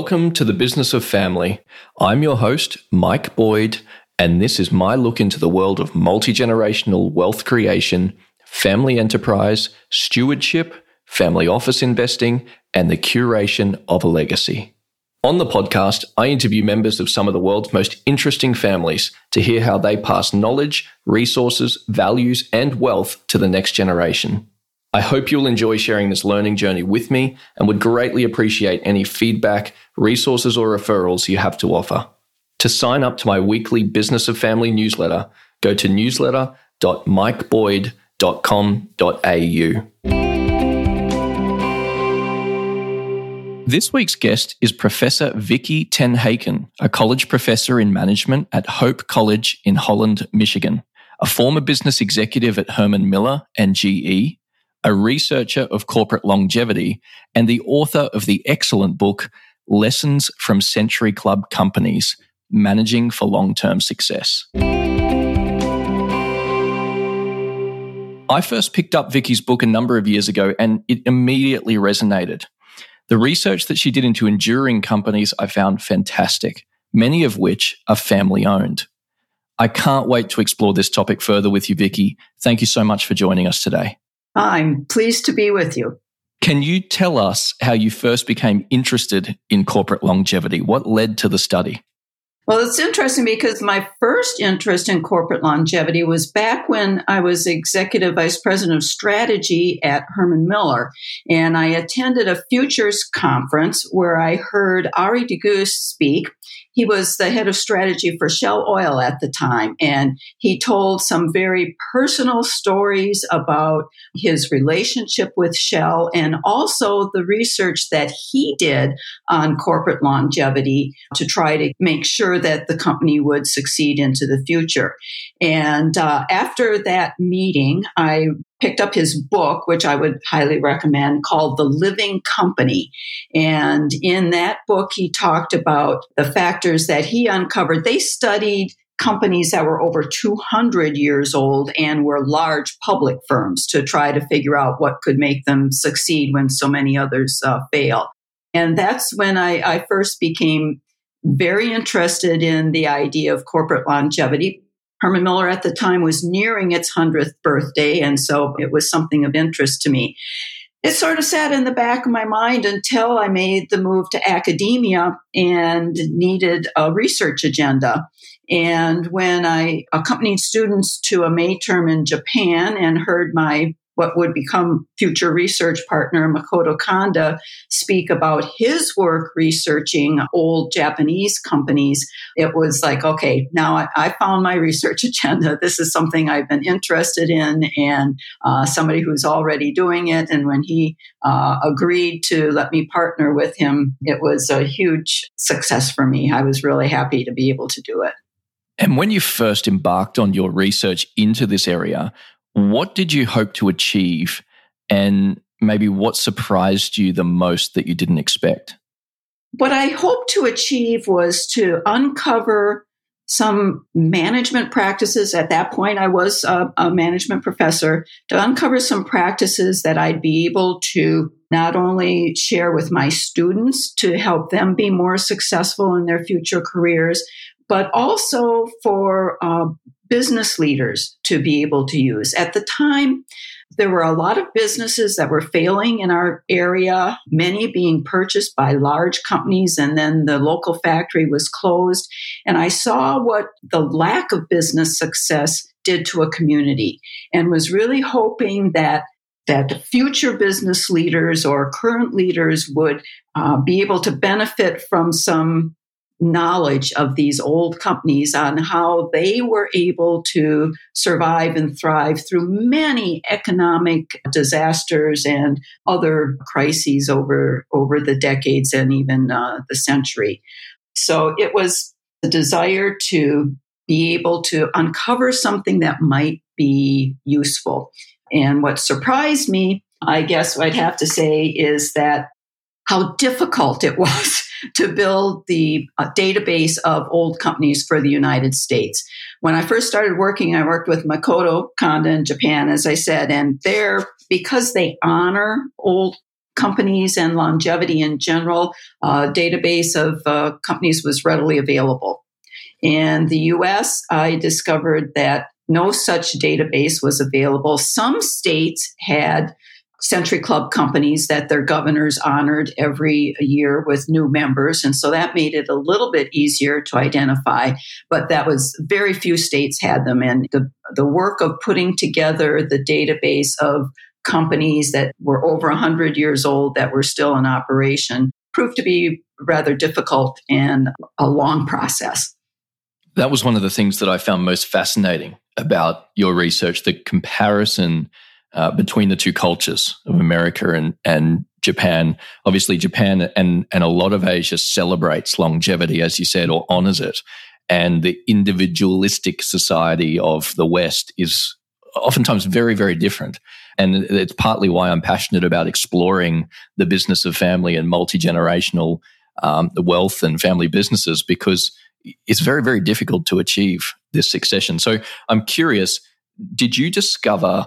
Welcome to the Business of Family. I'm your host, Mike Boyd, and this is my look into the world of multi generational wealth creation, family enterprise, stewardship, family office investing, and the curation of a legacy. On the podcast, I interview members of some of the world's most interesting families to hear how they pass knowledge, resources, values, and wealth to the next generation. I hope you'll enjoy sharing this learning journey with me and would greatly appreciate any feedback, resources, or referrals you have to offer. To sign up to my weekly Business of Family newsletter, go to newsletter.mikeboyd.com.au. This week's guest is Professor Vicki Tenhaken, a college professor in management at Hope College in Holland, Michigan, a former business executive at Herman Miller and GE, a researcher of corporate longevity, and the author of the excellent book, Lessons from Century Club Companies Managing for Long Term Success. I first picked up Vicki's book a number of years ago and it immediately resonated. The research that she did into enduring companies I found fantastic, many of which are family owned. I can't wait to explore this topic further with you, Vicki. Thank you so much for joining us today. I'm pleased to be with you. Can you tell us how you first became interested in corporate longevity? What led to the study? Well, it's interesting because my first interest in corporate longevity was back when I was executive vice president of strategy at Herman Miller. And I attended a futures conference where I heard Ari de Geus speak. He was the head of strategy for Shell Oil at the time, and he told some very personal stories about his relationship with Shell and also the research that he did on corporate longevity to try to make sure that the company would succeed into the future. And uh, after that meeting, I picked up his book, which I would highly recommend, called The Living Company. And in that book, he talked about the factors that he uncovered. They studied companies that were over 200 years old and were large public firms to try to figure out what could make them succeed when so many others uh, fail. And that's when I, I first became very interested in the idea of corporate longevity Herman Miller at the time was nearing its 100th birthday, and so it was something of interest to me. It sort of sat in the back of my mind until I made the move to academia and needed a research agenda. And when I accompanied students to a May term in Japan and heard my what would become future research partner Makoto Kanda speak about his work researching old Japanese companies, it was like, okay, now I, I found my research agenda. This is something I've been interested in, and uh, somebody who's already doing it. And when he uh, agreed to let me partner with him, it was a huge success for me. I was really happy to be able to do it. And when you first embarked on your research into this area, what did you hope to achieve? And maybe what surprised you the most that you didn't expect? What I hoped to achieve was to uncover some management practices. At that point, I was a, a, management professor to uncover some practices that I'd be able to not only share with my students to help them be more successful in their future careers, but also for uh, business leaders to be able to use. At the time, there were a lot of businesses that were failing in our area, many being purchased by large companies, and then the local factory was closed. And I saw what the lack of business success did to a community and was really hoping that that future business leaders or current leaders would uh, be able to benefit from some knowledge of these old companies on how they were able to survive and thrive through many economic disasters and other crises over over the decades and even uh, the century. So it was the desire to be able to uncover something that might be useful. And what surprised me, I guess I'd have to say, is that how difficult it was to build the uh, database of old companies for the United States. When I first started working, I worked with Makoto Kanda in Japan, as I said, and there, because they honor old companies and longevity in general, a database of uh, companies was readily available. In the US, I discovered that no such database was available. Some states had Century Club companies that their governors honored every year with new members. And so that made it a little bit easier to identify, but that was very few states had them. And the, the work of putting together the database of companies that were over 100 years old that were still in operation proved to be rather difficult and a long process. That was one of the things that I found most fascinating about your research the comparison uh, between the two cultures of America and, and Japan. Obviously, Japan and, and a lot of Asia celebrates longevity, as you said, or honors it. And the individualistic society of the West is oftentimes very, very different. And it's partly why I'm passionate about exploring the business of family and multi generational um, wealth and family businesses because it's very, very difficult to achieve this succession. So I'm curious, did you discover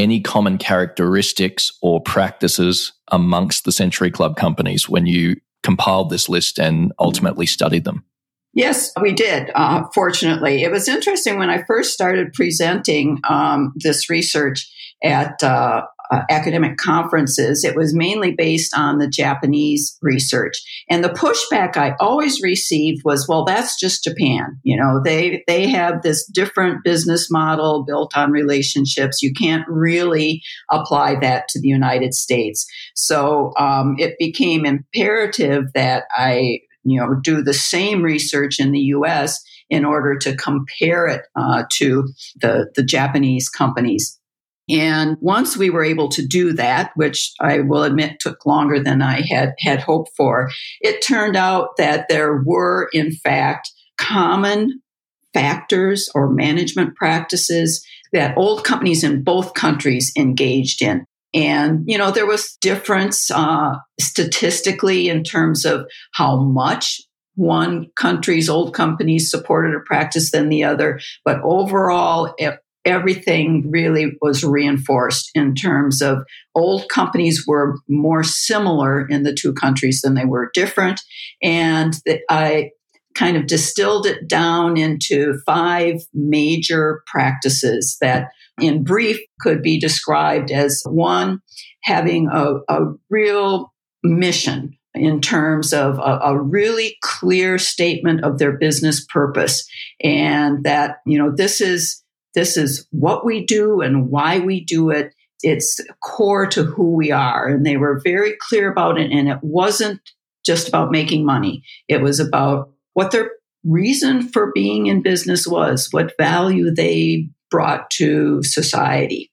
any common characteristics or practices amongst the Century Club companies when you compiled this list and ultimately studied them? Yes, we did. Uh, fortunately, it was interesting when I first started presenting um, this research at uh, uh, academic conferences. It was mainly based on the Japanese research, and the pushback I always received was, "Well, that's just Japan. You know, they they have this different business model built on relationships. You can't really apply that to the United States." So um, it became imperative that I you know do the same research in the U.S. in order to compare it uh, to the the Japanese companies. And once we were able to do that, which I will admit took longer than I had had hoped for, it turned out that there were in fact common factors or management practices that old companies in both countries engaged in. And, you know, there was difference uh, statistically in terms of how much one country's old companies supported a practice than the other. But overall, it, everything really was reinforced in terms of old companies were more similar in the two countries than they were different. And that I kind of distilled it down into five major practices that in brief could be described as one, having a, a real mission in terms of a, a, really clear statement of their business purpose and that you know this is this is what we do and why we do it. It's core to who we are. And they were very clear about it. And it wasn't just about making money. It was about what their reason for being in business was, what value they brought to society.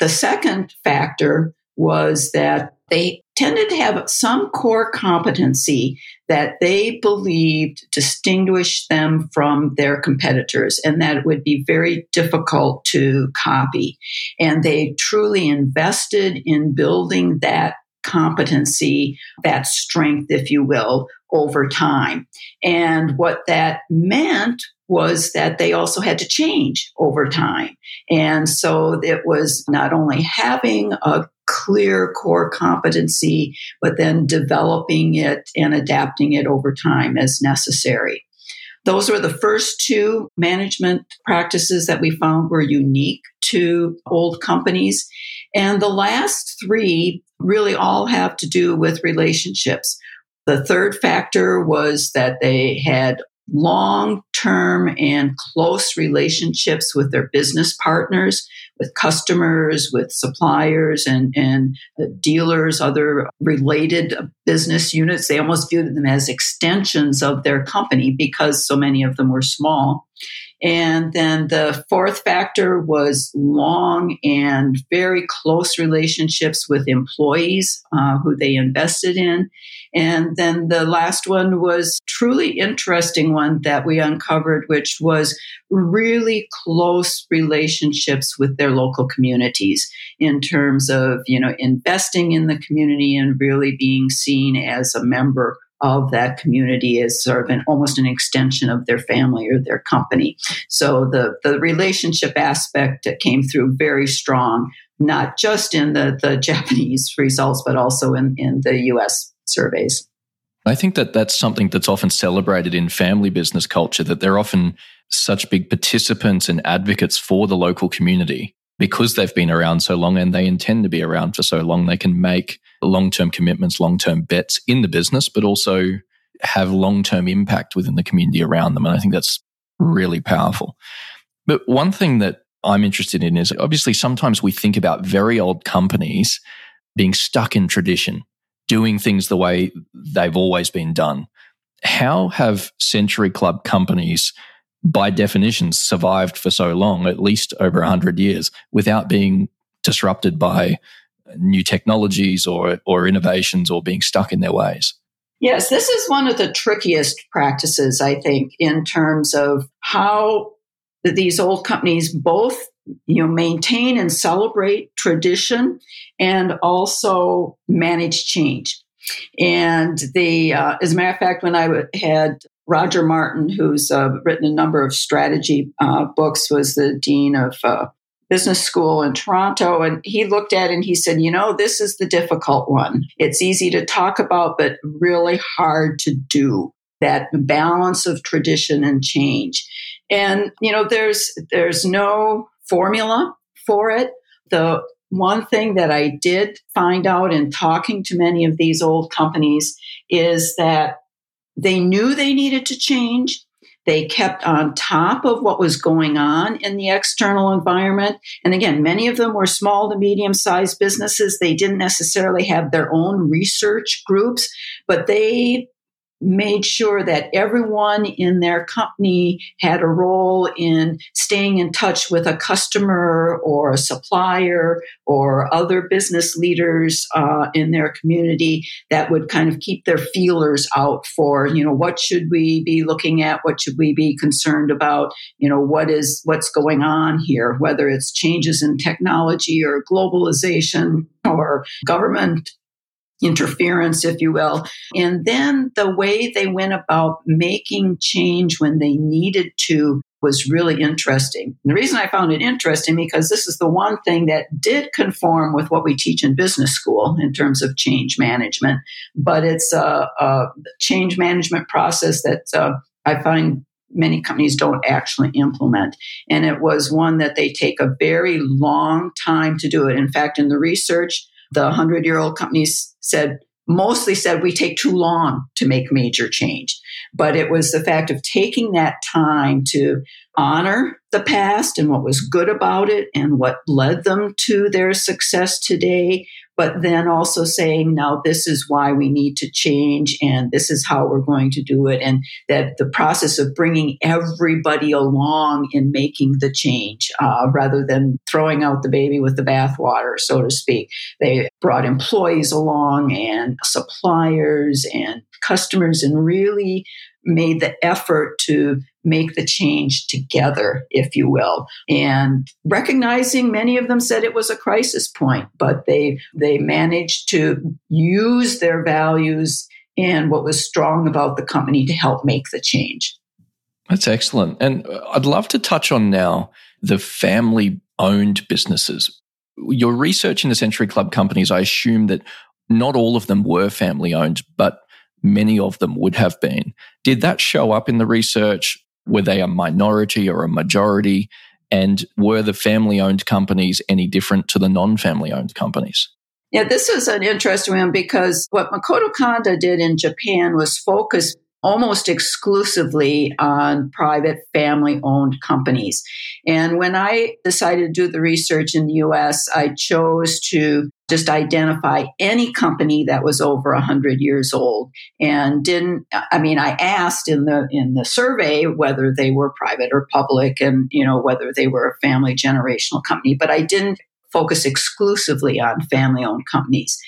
The second factor was that they tended to have some core competency that they believed distinguished them from their competitors and that it would be very difficult to copy. And they truly invested in building that competency, that strength, if you will, over time. And what that meant was that they also had to change over time. And so it was not only having a clear core competency, but then developing it and adapting it over time as necessary. Those were the first two management practices that we found were unique to old companies. And the last three really all have to do with relationships. The third factor was that they had long term and close relationships with their business partners, with customers, with suppliers and, and dealers, other related business units. They almost viewed them as extensions of their company because so many of them were small. And then the fourth factor was long and very close relationships with employees uh, who they invested in. And then the last one was truly interesting one that we uncovered, which was really close relationships with their local communities in terms of, you know, investing in the community and really being seen as a member of that community as sort of an almost an extension of their family or their company. So the the relationship aspect came through very strong, not just in the the Japanese results, but also in in the U.S. surveys. I think that that's something that's often celebrated in family business culture, that they're often such big participants and advocates for the local community because they've been around so long and they intend to be around for so long. They can make long term commitments, long term bets in the business, but also have long term impact within the community around them. And I think that's really powerful. But one thing that I'm interested in is obviously sometimes we think about very old companies being stuck in tradition doing things the way they've always been done. How have Century Club companies, by definition, survived for so long, at least over 100 years, without being disrupted by new technologies or, or innovations or being stuck in their ways? Yes, this is one of the trickiest practices, I think, in terms of how these old companies both you know maintain and celebrate tradition and also manage change. And the uh, as a matter of fact when i had roger martin who's uh, written a number of strategy uh, books was the dean of uh, business school in toronto and he looked at it and he said you know this is the difficult one. It's easy to talk about but really hard to do that balance of tradition and change. And you know there's there's no formula for it. The one thing that I did find out in talking to many of these old companies is that they knew they needed to change. They kept on top of what was going on in the external environment. And again, many of them were small to medium sized businesses. They didn't necessarily have their own research groups, but they made sure that everyone in their company had a role in staying in touch with a customer or a supplier or other business leaders uh, in their community that would kind of keep their feelers out for you know what should we be looking at? What should we be concerned about? You know what is what's going on here? Whether it's changes in technology or globalization or government interference, if you will. And then the way they went about making change when they needed to was really interesting. And the reason I found it interesting because this is the one thing that did conform with what we teach in business school in terms of change management, but it's a, a change management process that uh, I find many companies don't actually implement. And it was one that they take a very long time to do it. In fact, in the research, the 100 year old companies said, mostly said we take too long to make major change. But it was the fact of taking that time to honor the past and what was good about it and what led them to their success today, but then also saying, now this is why we need to change and this is how we're going to do it. And that the process of bringing everybody along in making the change uh, rather than throwing out the baby with the bathwater, so to speak. They brought employees along and suppliers and customers and really made the effort to make the change together, if you will. And recognizing many of them said it was a crisis point, but they they managed to use their values and what was strong about the company to help make the change. That's excellent. And uh, I'd love to touch on now the family owned businesses. Your research in the Century Club companies, I assume that not all of them were family owned, but many of them would have been. Did that show up in the research? Were they a minority or a majority? And were the family owned companies any different to the non family owned companies? Yeah, this is an interesting one because what Makoto Kanda did in Japan was focus almost exclusively on private family owned companies. And when I decided to do the research in the US, I chose to just identify any company that was over 100 years old and didn't i mean i asked in the in the survey whether they were private or public and you know whether they were a family generational company but i didn't focus exclusively on family owned companies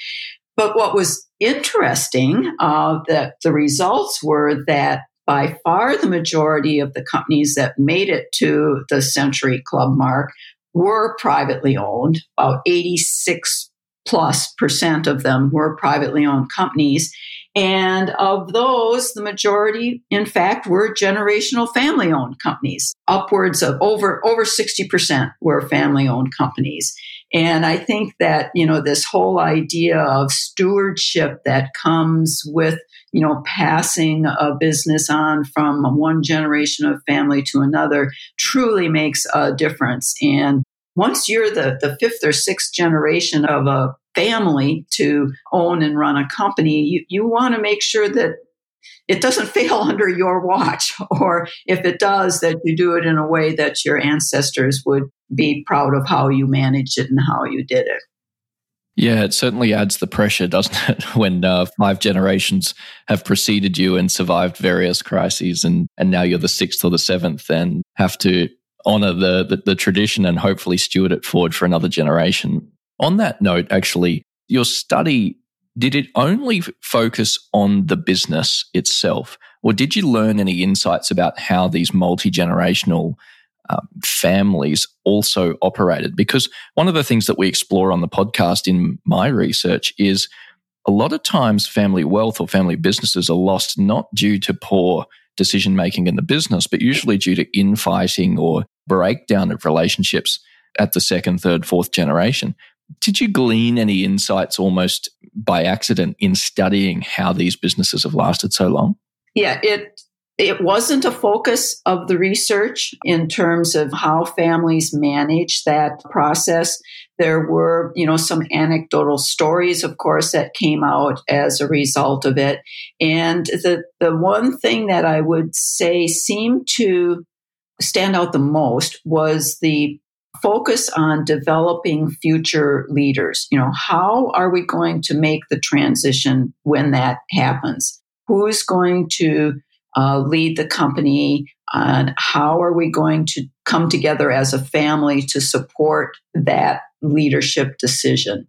but what was interesting uh, that the results were that by far the majority of the companies that made it to the century club mark were privately owned about 86 plus percent of them were privately owned companies. And of those, the majority, in fact, were generational family owned companies. Upwards of over, over 60% were family owned companies. And I think that, you know, this whole idea of stewardship that comes with, you know, passing a business on from one generation of family to another truly makes a difference. And once you're the, the fifth or sixth generation of a family to own and run a company, you, you want to make sure that it doesn't fail under your watch, or if it does, that you do it in a way that your ancestors would be proud of how you managed it and how you did it. Yeah, it certainly adds the pressure, doesn't it? When uh, five generations have preceded you and survived various crises, and, and now you're the sixth or the seventh, and have to honor the, the, the tradition and hopefully steward it forward for another generation. On that note, actually, your study did it only focus on the business itself, or did you learn any insights about how these multi generational uh, families also operated? Because one of the things that we explore on the podcast in my research is a lot of times family wealth or family businesses are lost not due to poor decision making in the business, but usually due to infighting or breakdown of relationships at the second, third, fourth generation. Did you glean any insights almost by accident in studying how these businesses have lasted so long? Yeah, it it wasn't a focus of the research in terms of how families manage that process. There were, you know, some anecdotal stories, of course, that came out as a result of it. And the, the one thing that I would say seemed to stand out the most was the focus on developing future leaders. You know, how are we going to make the transition when that happens? Who's going to uh, lead the company? And how are we going to come together as a family to support that leadership decision?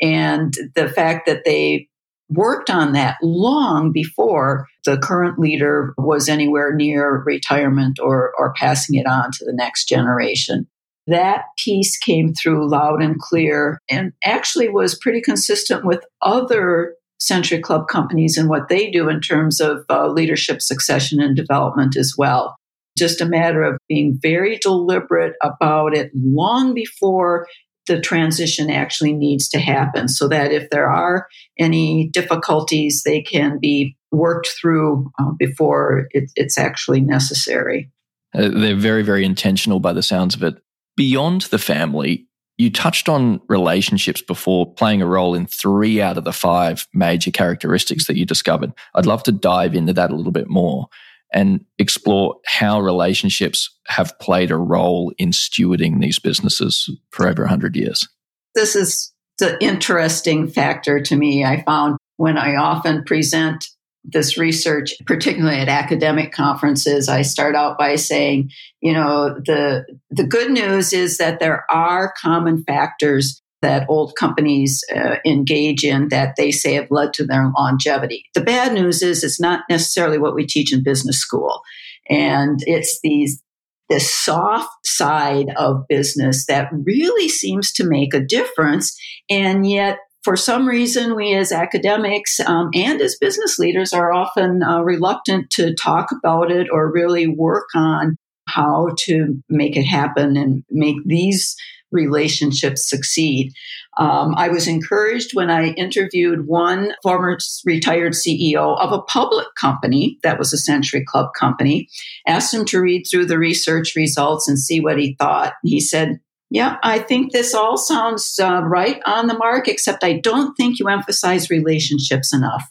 And the fact that they worked on that long before the current leader was anywhere near retirement or, or passing it on to the next generation that piece came through loud and clear and actually was pretty consistent with other Century Club companies and what they do in terms of uh, leadership succession and development as well. Just a matter of being very deliberate about it long before the transition actually needs to happen so that if there are any difficulties, they can be worked through uh, before it, it's actually necessary. Uh, they're very, very intentional by the sounds of it beyond the family, you touched on relationships before playing a role in three out of the five major characteristics that you discovered. I'd love to dive into that a little bit more and explore how relationships have played a role in stewarding these businesses for over 100 years. This is the interesting factor to me. I found when I often present this research, particularly at academic conferences, I start out by saying, you know, the the good news is that there are common factors that old companies uh, engage in that they say have led to their longevity. The bad news is it's not necessarily what we teach in business school, and it's these this soft side of business that really seems to make a difference, and yet for some reason, we as academics um, and as business leaders are often uh, reluctant to talk about it or really work on how to make it happen and make these relationships succeed. Um, I was encouraged when I interviewed one former retired CEO of a public company that was a Century Club company, asked him to read through the research results and see what he thought. He said, yeah, I think this all sounds uh, right on the mark, except I don't think you emphasize relationships enough.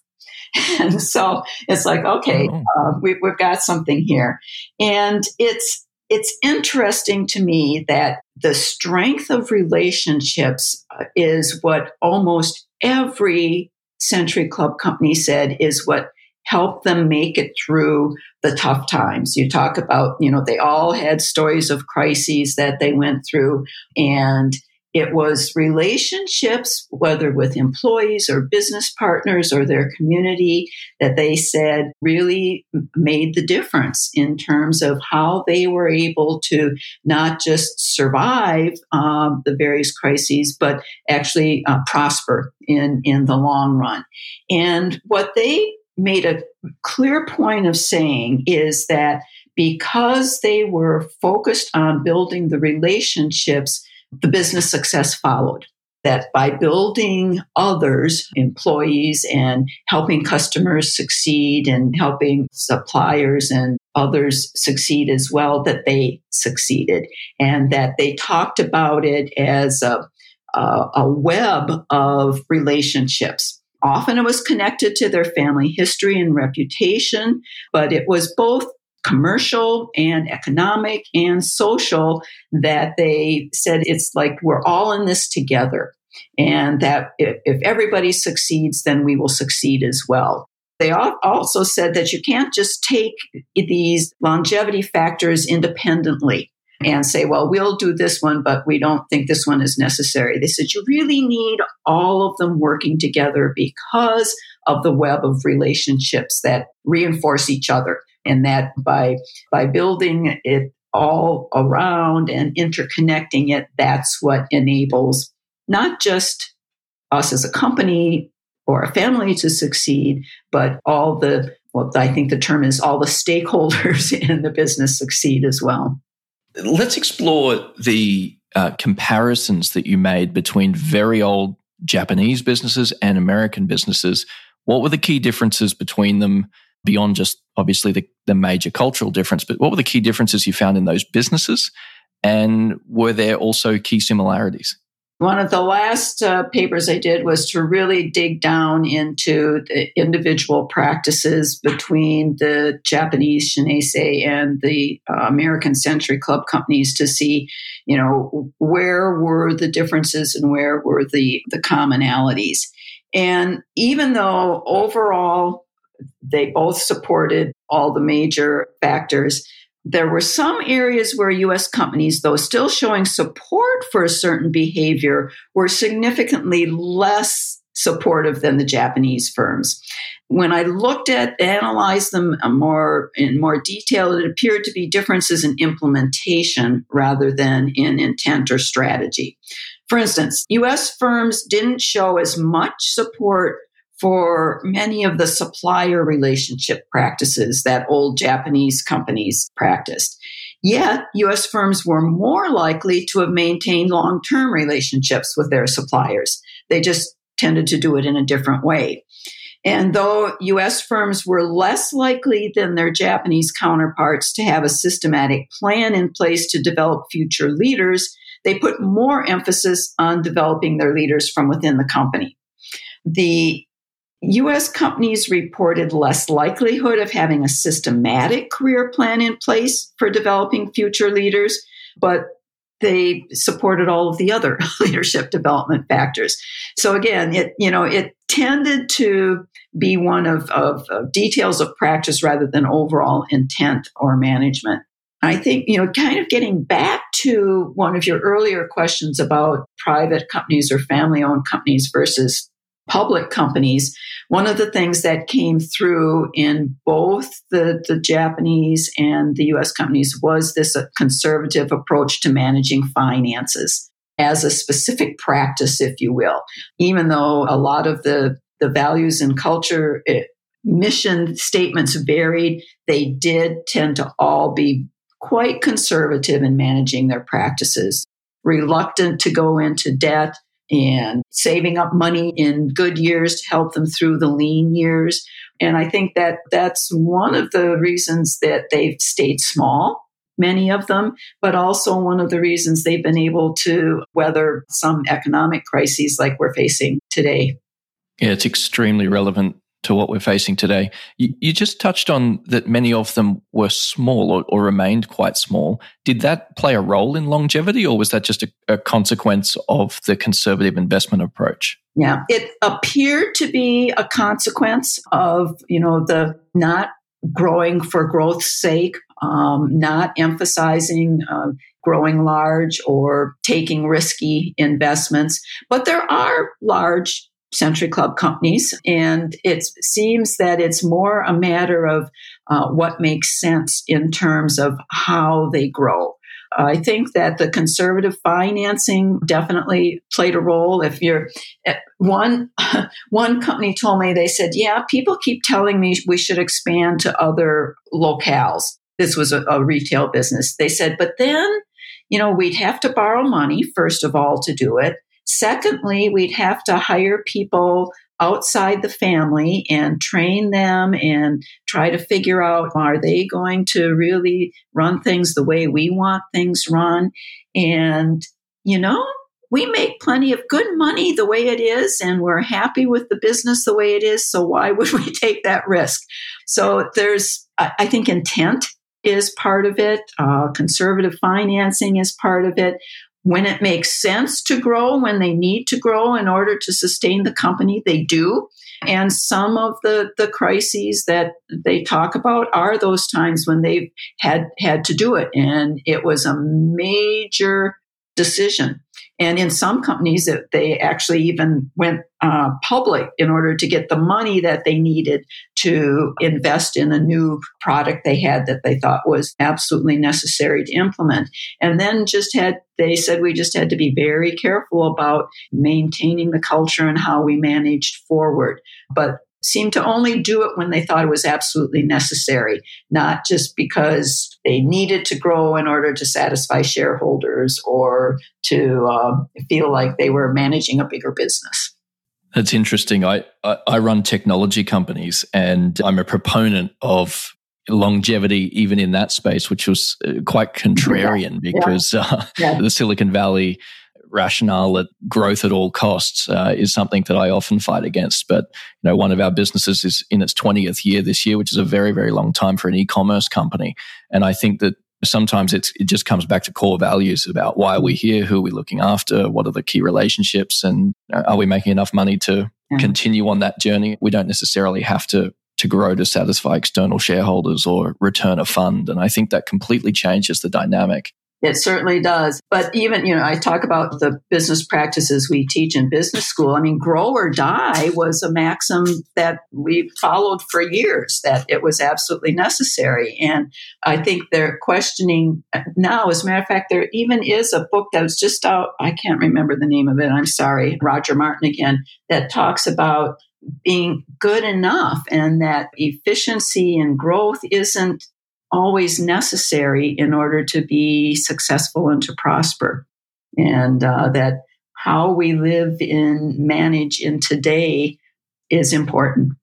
and so it's like, okay, oh. uh, we, we've got something here. And it's, it's interesting to me that the strength of relationships uh, is what almost every Century Club company said is what help them make it through the tough times. You talk about, you know, they all had stories of crises that they went through and It was relationships, whether with employees or business partners or their community, that they said really made the difference in terms of how they were able to not just survive um, the various crises, but actually uh, prosper in, in the long run. And what they made a clear point of saying is that because they were focused on building the relationships, the business success followed. That by building others, employees, and helping customers succeed and helping suppliers and others succeed as well, that they succeeded. And that they talked about it as a, a, a web of relationships. Often it was connected to their family history and reputation, but it was both commercial and economic and social that they said it's like we're all in this together. And that if, everybody succeeds, then we will succeed as well. They also said that you can't just take these longevity factors independently and say, well, we'll do this one, but we don't think this one is necessary. They said you really need all of them working together because of the web of relationships that reinforce each other and that by by building it all around and interconnecting it that's what enables not just us as a company or a family to succeed but all the well i think the term is all the stakeholders in the business succeed as well let's explore the uh, comparisons that you made between very old japanese businesses and american businesses what were the key differences between them beyond just obviously the, the major cultural difference, but what were the key differences you found in those businesses? And were there also key similarities? One of the last uh, papers I did was to really dig down into the individual practices between the Japanese Shinise and the uh, American Century Club companies to see, you know, where were the differences and where were the, the commonalities. And even though overall they both supported all the major factors. There were some areas where US companies, though still showing support for a certain behavior, were significantly less supportive than the Japanese firms. When I looked at analyzed them uh, more in more detail, it appeared to be differences in implementation rather than in intent or strategy. For instance, US firms didn't show as much support for many of the supplier relationship practices that old Japanese companies practiced. Yet, US firms were more likely to have maintained long term relationships with their suppliers. They just tended to do it in a different way. And though US firms were less likely than their Japanese counterparts to have a systematic plan in place to develop future leaders, they put more emphasis on developing their leaders from within the company. The US companies reported less likelihood of having a systematic career plan in place for developing future leaders, but they supported all of the other leadership development factors. So again, it you know it tended to be one of, of, of details of practice rather than overall intent or management. I think, you know, kind of getting back to one of your earlier questions about private companies or family owned companies versus public companies, one of the things that came through in both the, the Japanese and the US companies was this uh, conservative approach to managing finances as a specific practice, if you will. Even though a lot of the, the values and culture it, eh, mission statements varied, they did tend to all be quite conservative in managing their practices, reluctant to go into debt and saving up money in good years to help them through the lean years. And I think that that's one of the reasons that they've stayed small, many of them, but also one of the reasons they've been able to weather some economic crises like we're facing today. Yeah, it's extremely relevant to what we're facing today. You, you just touched on that many of them were small or, or, remained quite small. Did that play a role in longevity, or was that just a, a consequence of the conservative investment approach? Yeah, it appeared to be a consequence of you know the not growing for growth's sake, um, not emphasizing um, growing large or taking risky investments. But there are large Century Club companies, and it seems that it's more a matter of uh, what makes sense in terms of how they grow. I think that the conservative financing definitely played a role. If you're eh, one, one company told me they said, "Yeah, people keep telling me we should expand to other locales." This was a, a retail business. They said, but then, you know, we'd have to borrow money first of all to do it. Secondly, we'd have to hire people outside the family and train them and try to figure out are they going to really run things the way we want things run? And, you know, we make plenty of good money the way it is, and we're happy with the business the way it is. So why would we take that risk? So there's, I think, intent is part of it. Uh, conservative financing is part of it when it makes sense to grow, when they need to grow in order to sustain the company, they do. And some of the, the crises that they talk about are those times when they've had, had to do it. And it was a major decision. And in some companies, they actually even went uh, public in order to get the money that they needed to invest in a new product they had that they thought was absolutely necessary to implement. And then just had, they said we just had to be very careful about maintaining the culture and how we managed forward. But seemed to only do it when they thought it was absolutely necessary, not just because they needed to grow in order to satisfy shareholders or to uh, feel like they were managing a bigger business. That's interesting. I, I, I run technology companies and I'm a proponent of longevity even in that space, which was uh, quite contrarian yeah. because yeah. Uh, yeah. the Silicon Valley rationale that growth at all costs uh, is something that I often fight against. But you know, one of our businesses is in its 20th year this year, which is a very, very long time for an e-commerce company. And I think that sometimes it just comes back to core values about why are we here, who are we looking after, what are the key relationships, and uh, are we making enough money to mm-hmm. continue on that journey? We don't necessarily have to to grow to satisfy external shareholders or return a fund. And I think that completely changes the dynamic. It certainly does. But even, you know, I talk about the business practices we teach in business school. I mean, grow or die was a maxim that we followed for years, that it was absolutely necessary. And I think they're questioning now. As a matter of fact, there even is a book that was just out. I can't remember the name of it. I'm sorry. Roger Martin again, that talks about being good enough and that efficiency and growth isn't always necessary in order to be successful and to prosper. And uh, that how we live and manage in today is important.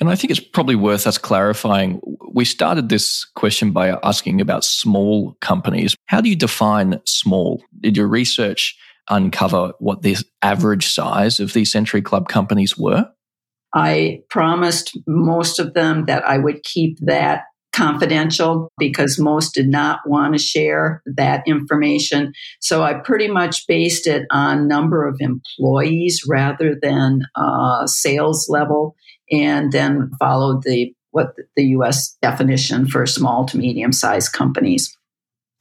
And I think it's probably worth us clarifying. We started this question by asking about small companies. How do you define small? Did your research uncover what the average size of these Century Club companies were? I promised most of them that I would keep that confidential because most did not want to share that information. So I pretty much based it on number of employees rather than uh, sales level, and then followed the what the U.S. definition for small to medium sized companies.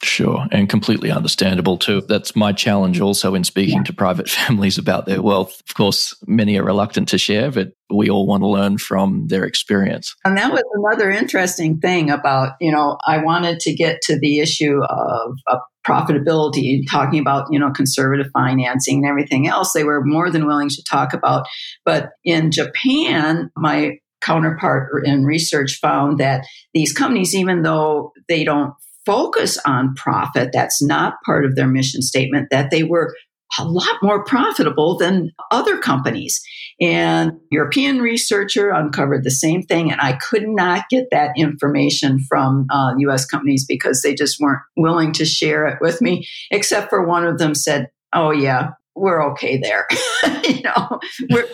Sure, and completely understandable too. That's my challenge also in speaking yeah. to private families about their wealth. Of course, many are reluctant to share, but we all want to learn from their experience. And that was another interesting thing about, you know, I wanted to get to the issue of, of profitability, talking about, you know, conservative financing and everything else. They were more than willing to talk about. But in Japan, my counterpart in research found that these companies, even though they don't focus on profit, that's not part of their mission statement, that they were a lot more profitable than other companies. And European researcher uncovered the same thing, and I could not get that information from uh, U.S. companies because they just weren't willing to share it with me. Except for one of them said, "Oh yeah, we're okay there. you know, we're,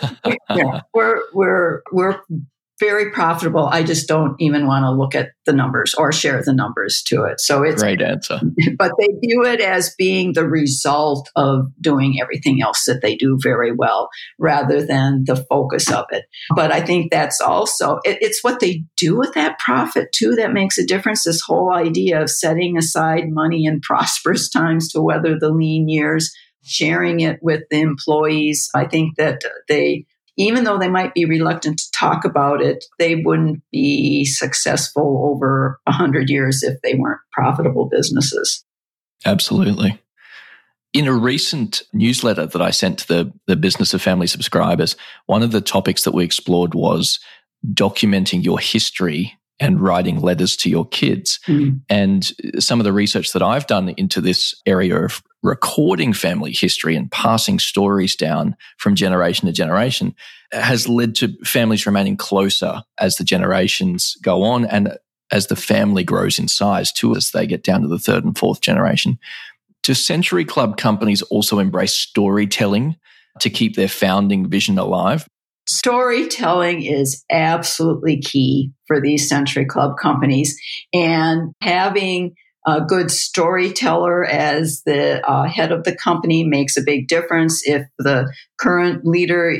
we're, we're we're we're very profitable. I just don't even want to look at the numbers or share the numbers to it. So it's great answer. But they view it as being the result of doing everything else that they do very well rather than the focus of it. But I think that's also, it, it's what they do with that profit too that makes a difference. This whole idea of setting aside money in prosperous times to weather the lean years, sharing it with the employees. I think that they, even though they might be reluctant to talk about it, they wouldn't be successful over 100 years if they weren't profitable businesses. Absolutely. In a recent newsletter that I sent to the, the Business of Family subscribers, one of the topics that we explored was documenting your history and writing letters to your kids. Mm. And some of the research that I've done into this area of recording family history and passing stories down from generation to generation has led to families remaining closer as the generations go on and as the family grows in size too, as they get down to the third and fourth generation. Do Century Club companies also embrace storytelling to keep their founding vision alive? Storytelling is absolutely key for these Century Club companies. And having a good storyteller as the uh, head of the company makes a big difference. If the current leader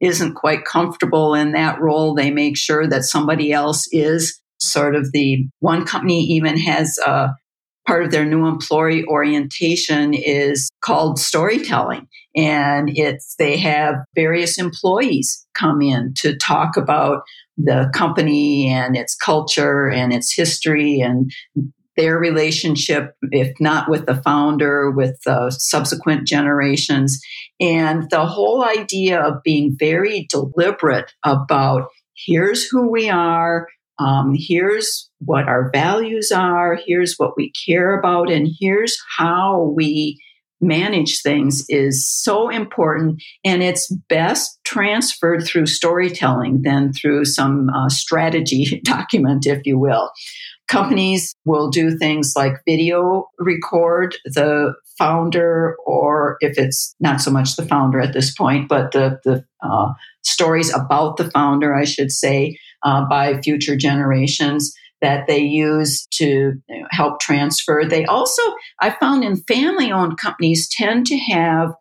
isn't quite comfortable in that role, they make sure that somebody else is. Sort of the one company even has a part of their new employee orientation is called storytelling and it's they have various employees come in to talk about the company and its culture and its history and their relationship, if not with the founder, with the subsequent generations. And the whole idea of being very deliberate about here's who we are, um, here's what our values are, here's what we care about, and here's how we manage things is so important and it's best transferred through storytelling than through some uh, strategy document if you will. Companies will do things like video record the founder or if it's not so much the founder at this point but the, the uh, stories about the founder i should say uh, by future generations that they use to help transfer. They also i found in family owned companies tend to have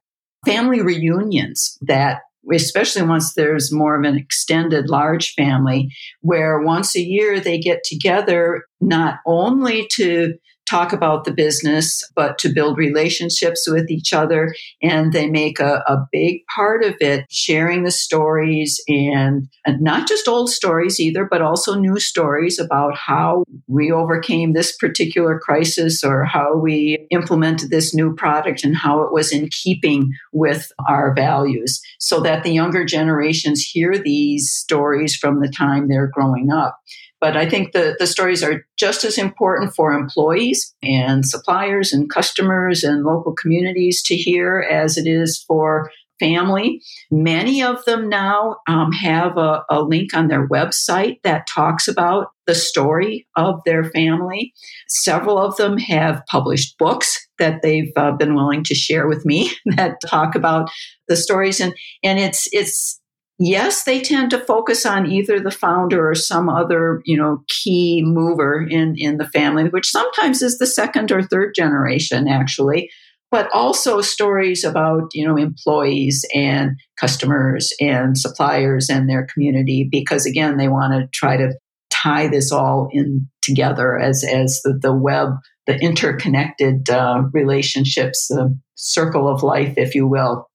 family reunions that especially once there's more of an extended large family, where once a year they get together not only to talk about the business, but to build relationships with each other. And they make a, a big part of it sharing the stories and, and not just old stories either, but also new stories about how we overcame this particular crisis or how we implemented this new product and how it was in keeping with our values so that the younger generations hear these stories from the time they're growing up. But I think the, the stories are just as important for employees and suppliers and customers and local communities to hear as it is for family. Many of them now um, have a, a, link on their website that talks about the story of their family. Several of them have published books that they've uh, been willing to share with me that talk about the stories and and it's it's yes, they tend to focus on either the founder or some other, you know, key mover in, in the family, which sometimes is the second or third generation, actually, but also stories about, you know, employees and customers and suppliers and their community, because again, they want to try to tie this all in together as, as the, the web, the interconnected uh, relationships, the circle of life, if you will,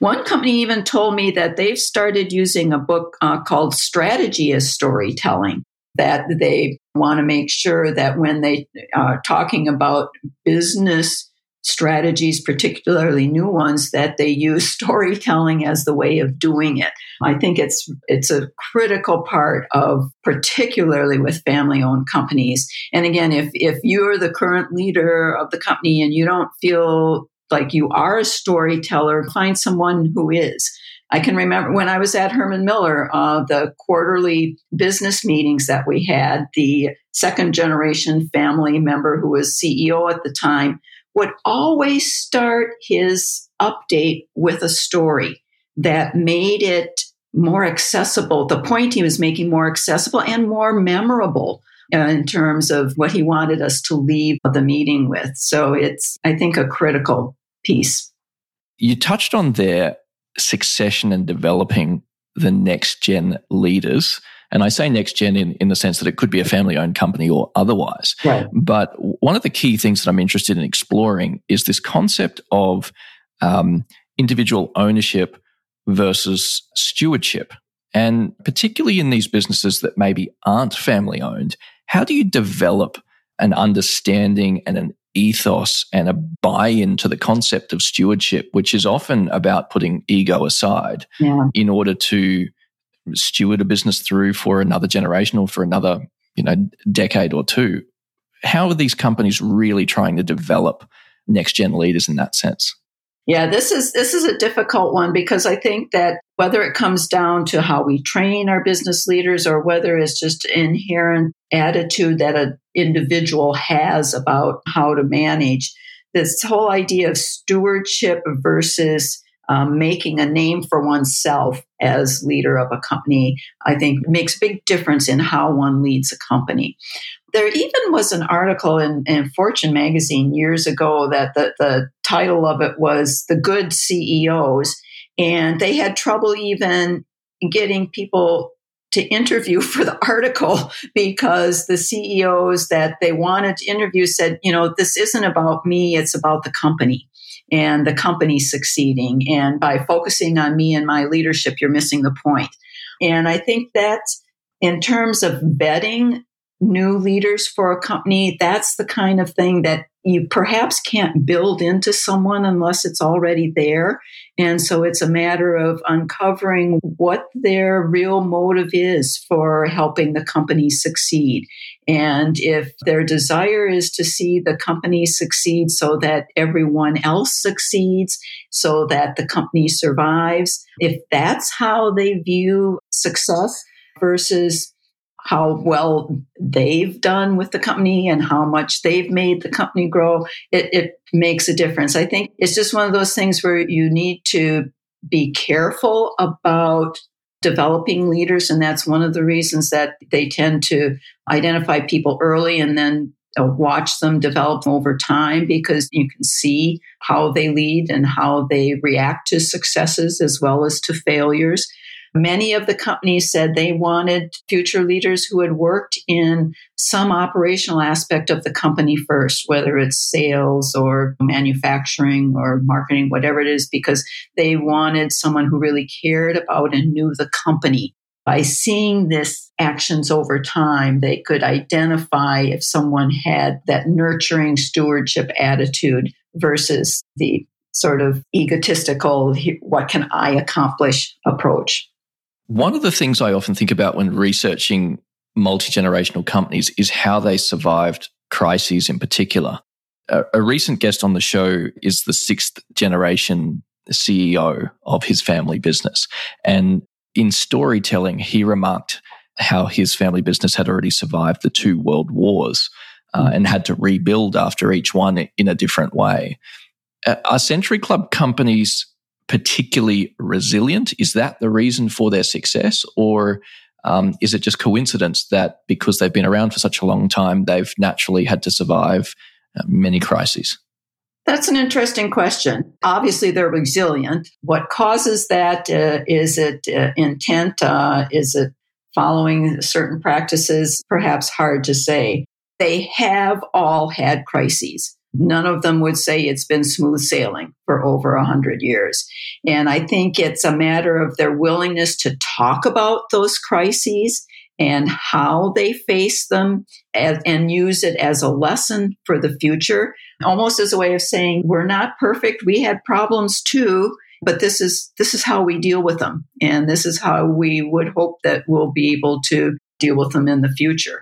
one company even told me that they've started using a book uh, called Strategy as Storytelling, that they want to make sure that when they are uh, talking about business strategies, particularly new ones, that they use storytelling as the way of doing it. I think it's it's a critical part of particularly with family owned companies. And again, if if you're the current leader of the company and you don't feel like you are a storyteller, find someone who is. I can remember when I was at Herman Miller, uh, the quarterly business meetings that we had, the second generation family member who was CEO at the time would always start his update with a story that made it more accessible. The point he was making more accessible and more memorable uh, in terms of what he wanted us to leave the meeting with. So it's, I think, a critical piece. You touched on their succession and developing the next gen leaders. And I say next gen in, in the sense that it could be a family owned company or otherwise. Right. But one of the key things that I'm interested in exploring is this concept of um, individual ownership versus stewardship. And particularly in these businesses that maybe aren't family owned, how do you develop an understanding and an ethos and a buy in to the concept of stewardship, which is often about putting ego aside yeah. in order to steward a business through for another generation or for another you know decade or two how are these companies really trying to develop next gen leaders in that sense yeah, this is this is a difficult one because I think that whether it comes down to how we train our business leaders or whether it's just inherent attitude that an individual has about how to manage this whole idea of stewardship versus um, making a name for oneself as leader of a company, I think makes big difference in how one leads a company. There even was an article in, in Fortune magazine years ago that the, the title of it was The Good CEOs. And they had trouble even getting people to interview for the article because the CEOs that they wanted to interview said, you know, this isn't about me, it's about the company and the company succeeding. And by focusing on me and my leadership, you're missing the point. And I think that in terms of vetting new leaders for a company, that's the kind of thing that you perhaps can't build into someone unless it's already there. And so it's a matter of uncovering what their real motive is for helping the company succeed. And if their desire is to see the company succeed so that everyone else succeeds, so that the company survives, if that's how they view success versus how well they've done with the company and how much they've made the company grow, it, it, makes a difference. I think it's just one of those things where you need to be careful about developing leaders. And that's one of the reasons that they tend to identify people early and then uh, watch them develop over time because you can see how they lead and how they react to successes as well as to failures. Many of the companies said they wanted future leaders who had worked in some operational aspect of the company first, whether it's sales or manufacturing or marketing, whatever it is, because they wanted someone who really cared about and knew the company. By seeing this actions over time, they could identify if someone had that nurturing stewardship attitude versus the sort of egotistical, what can I accomplish approach. One of the things I often think about when researching multi generational companies is how they survived crises in particular. A, a, recent guest on the show is the sixth generation CEO of his family business. And in storytelling, he remarked how his family business had already survived the two world wars uh, and had to rebuild after each one in a different way. Uh, are Century Club companies particularly resilient? Is that the reason for their success? Or um, is it just coincidence that because they've been around for such a long time, they've naturally had to survive uh, many crises? That's an interesting question. Obviously, they're resilient. What causes that? Uh, is it uh, intent? Uh, is it following certain practices? Perhaps hard to say. They have all had crises. None of them would say it's been smooth sailing for over a hundred years. And I think it's a matter of their willingness to talk about those crises and how they face them as, and use it as a lesson for the future, almost as a way of saying, we're not perfect. We had problems too, but this is, this is how we deal with them. And this is how we would hope that we'll be able to deal with them in the future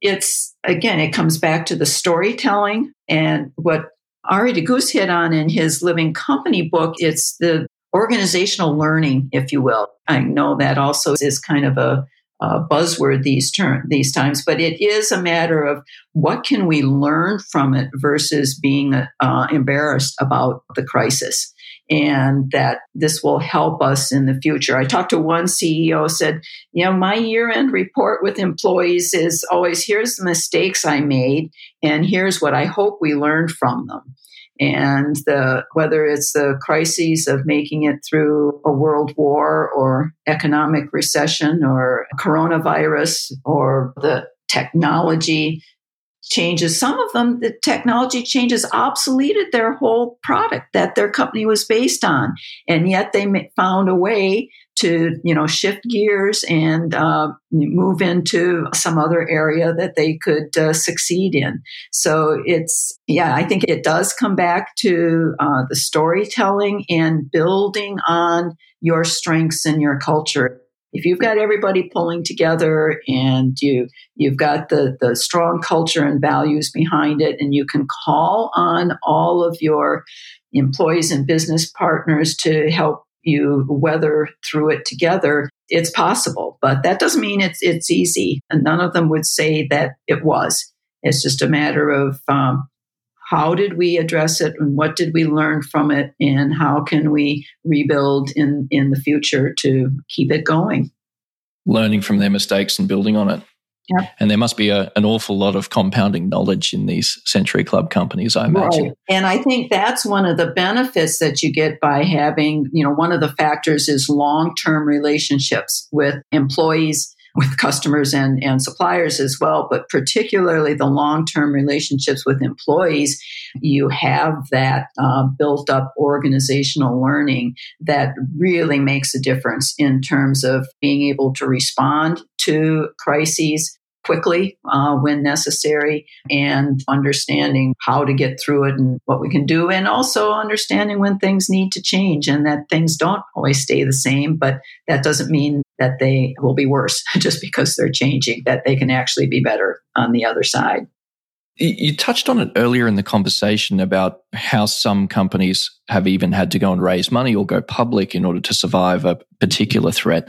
it's again, it comes back to the storytelling and what Arie de Geus hit on in his Living Company book. It's the organizational learning, if you will. I know that also is kind of a, a buzzword these term these times, but it is a matter of what can we learn from it versus being uh, embarrassed about the crisis. Mm-hmm. and that this will help us in the future. I talked to one CEO said, you know, my year-end report with employees is always here's the mistakes I made and here's what I hope we learned from them and the whether it's the crises of making it through a world war or economic recession or coronavirus or the technology changes. Some of them the technology changes obsoleted their whole product that their company was based on. And yet they found a way to you know shift gears and uh, move into some other area that they could uh, succeed in. So it's yeah i think it does come back to uh, the storytelling and building on your strengths and your culture if you've got everybody pulling together and you you've got the the strong culture and values behind it and you can call on all of your employees and business partners to help you weather through it together, it's possible. But that doesn't mean it's it's easy. And none of them would say that it was. It's just a matter of um, how mm-hmm. did we address it and what did we learn from it and how can we rebuild in in the future to keep it going. Learning from their mistakes and building on it. And there must be a, an awful lot of compounding knowledge in these Century Club companies, I imagine. Right. And I think that's one of the benefits that you get by having, you know, one of the factors is long term relationships with employees, with customers and, and suppliers as well, but particularly the long term relationships with employees. You have that uh, built up organizational learning that really makes a difference in terms of being able to respond to crises quickly uh, when necessary and understanding how to get through it and what we can do and also understanding when things need to change and that things don't always stay the same but that doesn't mean that they will be worse just because they're changing that they can actually be better on the other side. You touched on it earlier in the conversation about how some companies have even had to go and raise money or go public in order to survive a particular threat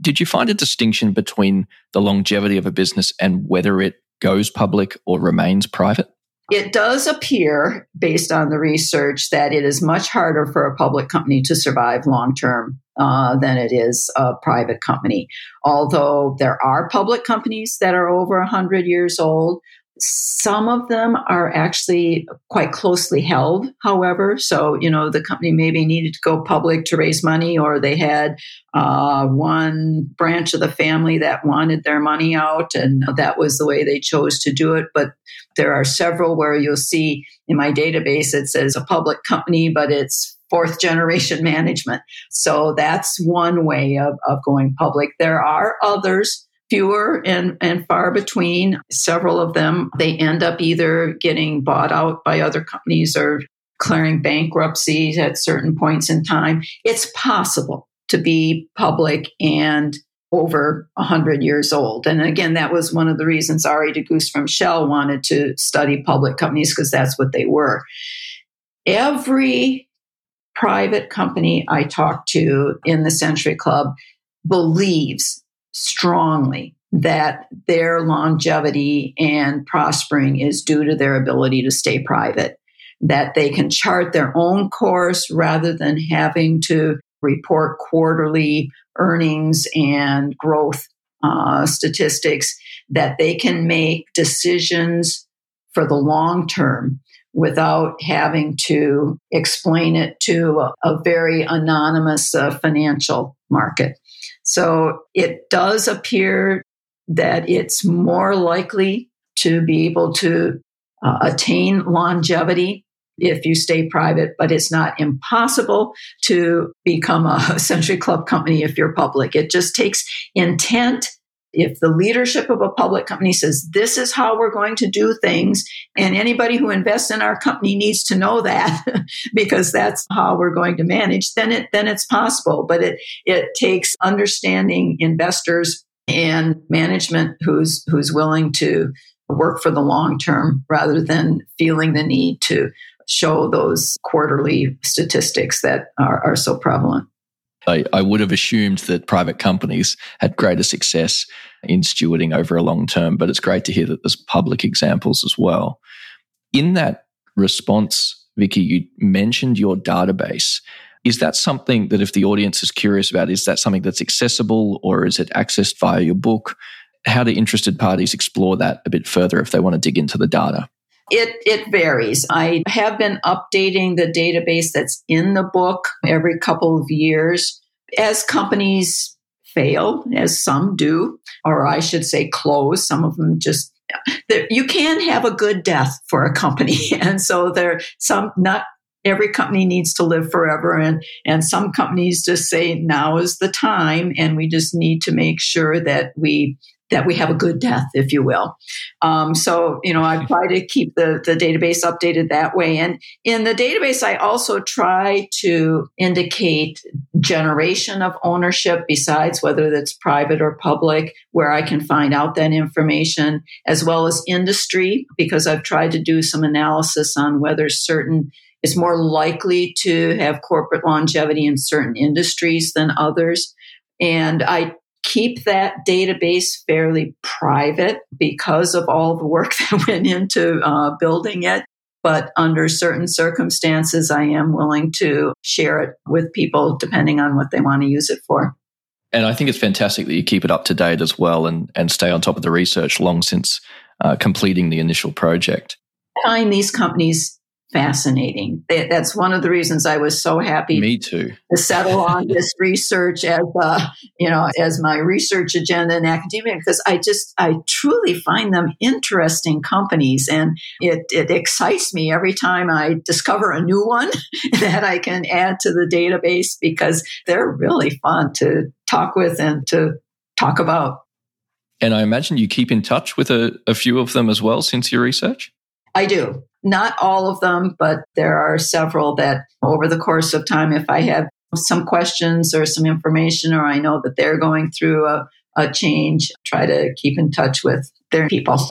did you find a distinction between the longevity of a business and whether it goes public or remains private? It does appear, based on the research, that it is much harder for a public company to survive long term uh, than it is a private company. Although there are public companies that are over 100 years old, some of them are actually quite closely held, however. So, you know, the company maybe needed to go public to raise money, or they had uh, one branch of the family that wanted their money out, and that was the way they chose to do it. But there are several where you'll see in my database it says a public company, but it's fourth generation management. So that's one way of, of going public. There are others fewer and, and far between. Several of them, they end up either getting bought out by other companies or declaring bankruptcy at certain points in time. It's possible to be public and over 100 years old. And again, that was one of the reasons Arie de Geus from Shell wanted to study public companies because that's what they were. Every private company I talked to in the Century Club believes strongly that their longevity and prospering is due to their ability to stay private, that they can chart their own course rather than having to report quarterly earnings and growth uh, statistics, that they can make decisions for the long term without having to explain it to a, a very anonymous uh, financial market. So it does appear that it's more likely to be able to uh, attain longevity if you stay private, but it's not impossible to become a Century Club company if you're public. It just takes intent if the leadership of a public company says this is how we're going to do things and anybody who invests in our company needs to know that because that's how we're going to manage then it then it's possible. But it it takes understanding investors and management who's who's willing to work for the long term rather than feeling the need to show those quarterly statistics that are, are so prevalent I, I would have assumed that private companies had greater success in stewarding over a long term, but it's great to hear that there's public examples as well. In that response, Vicki, you mentioned your database. Is that something that if the audience is curious about, is that something that's accessible or is it accessed via your book? How do interested parties explore that a bit further if they want to dig into the data? It, it varies. I have been updating the database that's in the book every couple of years. As companies fail, as some do, or I should say close, some of them just you can have a good death for a company and so there some not every company needs to live forever and and some companies just say now is the time and we just need to make sure that we that we have a good death, if you will. Um, so, you know, I try to keep the, the database updated that way. And in the database, I also try to indicate generation of ownership besides whether that's private or public, where I can find out that information, as well as industry, because I've tried to do some analysis on whether certain is more likely to have corporate longevity in certain industries than others. And I keep that database fairly private because of all the work that went into uh, building it. But under certain circumstances, I am willing to share it with people depending on what they want to use it for. And I think it's fantastic that you keep it up to date as well and, and stay on top of the research long since uh, completing the initial project. I find these companies fascinating. That's one of the reasons I was so happy. Me too. To settle on this research as, uh, you know, as my research agenda in academia, because I just, I truly find them interesting companies, and it it excites me every time I discover a new one that I can add to the database because they're really fun to talk with and to talk about. And I imagine you keep in touch with a, a few of them as well since your research. I do. Not all of them, but there are several that over the course of time, if I have some questions or some information, or I know that they're going through a, a change, try to keep in touch with their people.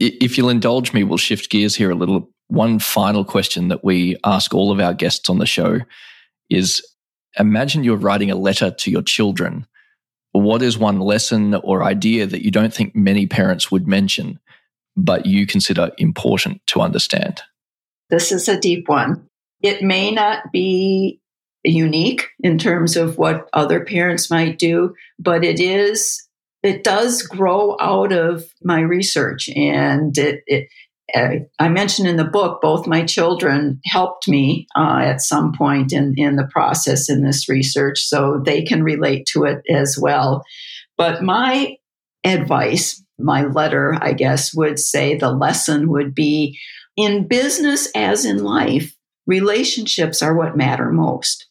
If you'll indulge me, we'll shift gears here a little. One final question that we ask all of our guests on the show is imagine you're writing a letter to your children. What is one lesson or idea that you don't think many parents would mention? But you consider important to understand? This is a deep one. It may not be unique in terms of what other parents might do, but it is, it does grow out of my research. And it, it I mentioned in the book, both my children helped me uh, at some point in, in the process in this research, so they can relate to it as well. But my advice my letter, I guess, would say the lesson would be in business as in life, relationships are what matter most.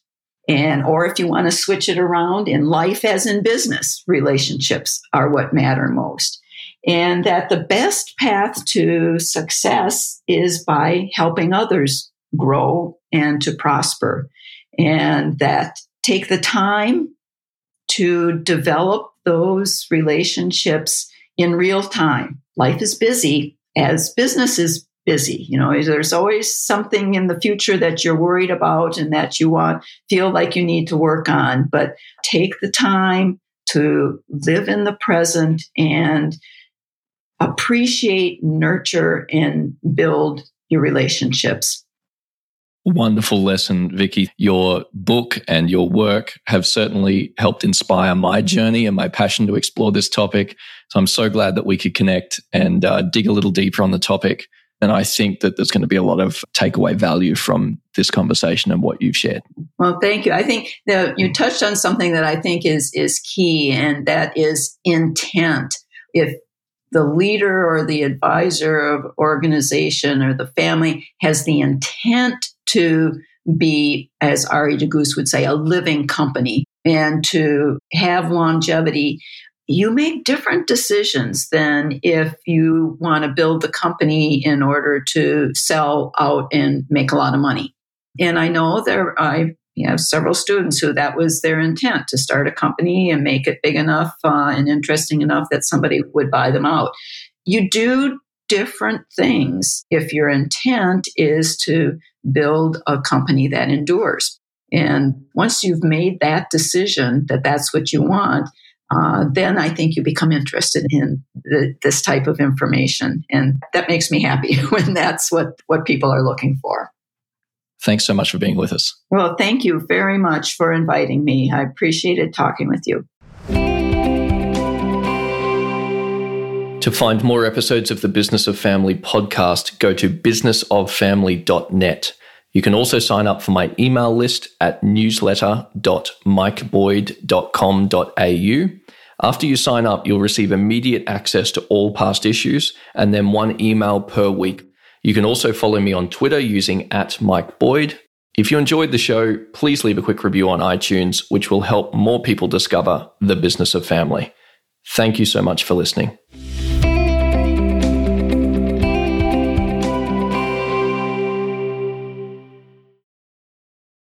And, or if you want to switch it around, in life as in business, relationships are what matter most. And that the best path to success is by helping others grow and to prosper. And that take the time to develop those relationships in real time. Life is busy as business is busy. You know, there's always something in the future that you're worried about and that you want, feel like you need to work on, but take the time to live in the present and appreciate, nurture, and build your relationships. Wonderful lesson, Vicki. Your book and your work have certainly helped inspire my journey and my passion to explore this topic. So I'm so glad that we could connect and uh, dig a little deeper on the topic. And I think that there's going to be a lot of takeaway value from this conversation and what you've shared. Well, thank you. I think you touched on something that I think is is key, and that is intent. If the leader or the advisor of organization or the family has the intent to be, as Arie de Geus would say, a living company and to have longevity, you make different decisions than if you want to build the company in order to sell out and make a lot of money. And I know there, I have several students who that was their intent to start a company and make it big enough uh, and interesting enough that somebody would buy them out. You do different things if your intent is to build a company that endures. And once you've made that decision that that's what you want, uh, then I think you become interested in the, this type of information. And that makes me happy when that's what, what people are looking for. Thanks so much for being with us. Well, thank you very much for inviting me. I appreciated talking with you. To find more episodes of the Business of Family podcast, go to businessoffamily.net. You can also sign up for my email list at newsletter.mikeboyd.com.au. After you sign up, you'll receive immediate access to all past issues and then one email per week. You can also follow me on Twitter using at Mike Boyd. If you enjoyed the show, please leave a quick review on iTunes, which will help more people discover the business of family. Thank you so much for listening.